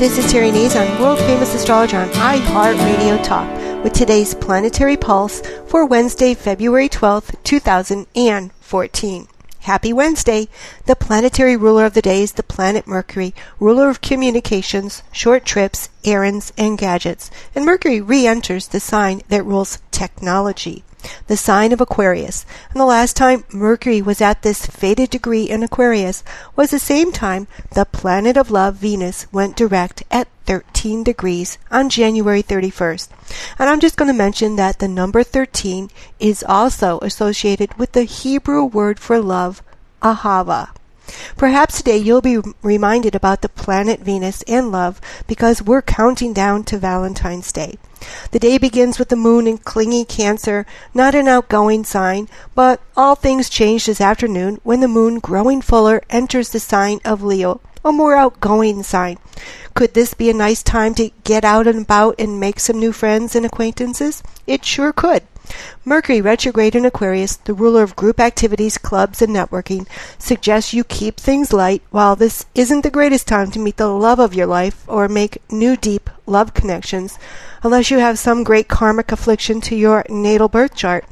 This is Terry Nazon, world famous astrologer on iHeartRadio Talk, with today's planetary pulse for Wednesday, February 12th, 2014. Happy Wednesday! The planetary ruler of the day is the planet Mercury, ruler of communications, short trips, errands, and gadgets. And Mercury re enters the sign that rules technology the sign of Aquarius. And the last time Mercury was at this fated degree in Aquarius was the same time the planet of love, Venus, went direct at 13 degrees on January 31st. And I'm just going to mention that the number 13 is also associated with the Hebrew word for love, ahava. Perhaps today you'll be reminded about the planet Venus and love because we're counting down to Valentine's Day. The day begins with the moon in clingy Cancer, not an outgoing sign, but all things change this afternoon when the moon, growing fuller, enters the sign of Leo, a more outgoing sign. Could this be a nice time to get out and about and make some new friends and acquaintances? It sure could. Mercury retrograde in Aquarius, the ruler of group activities, clubs, and networking, suggests you keep things light while this isn't the greatest time to meet the love of your life or make new deep love connections unless you have some great karmic affliction to your natal birth chart.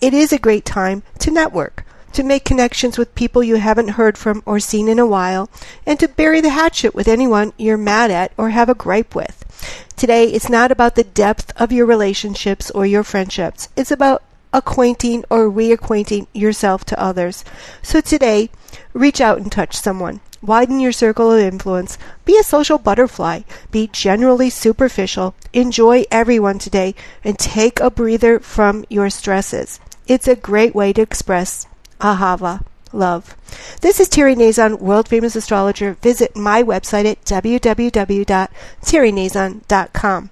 It is a great time to network to make connections with people you haven't heard from or seen in a while, and to bury the hatchet with anyone you're mad at or have a gripe with. Today, it's not about the depth of your relationships or your friendships. It's about acquainting or reacquainting yourself to others. So today, reach out and touch someone. Widen your circle of influence. Be a social butterfly. Be generally superficial. Enjoy everyone today and take a breather from your stresses. It's a great way to express ahava, love. This is Terry Nazon, world famous astrologer. Visit my website at www.terrynazon.com.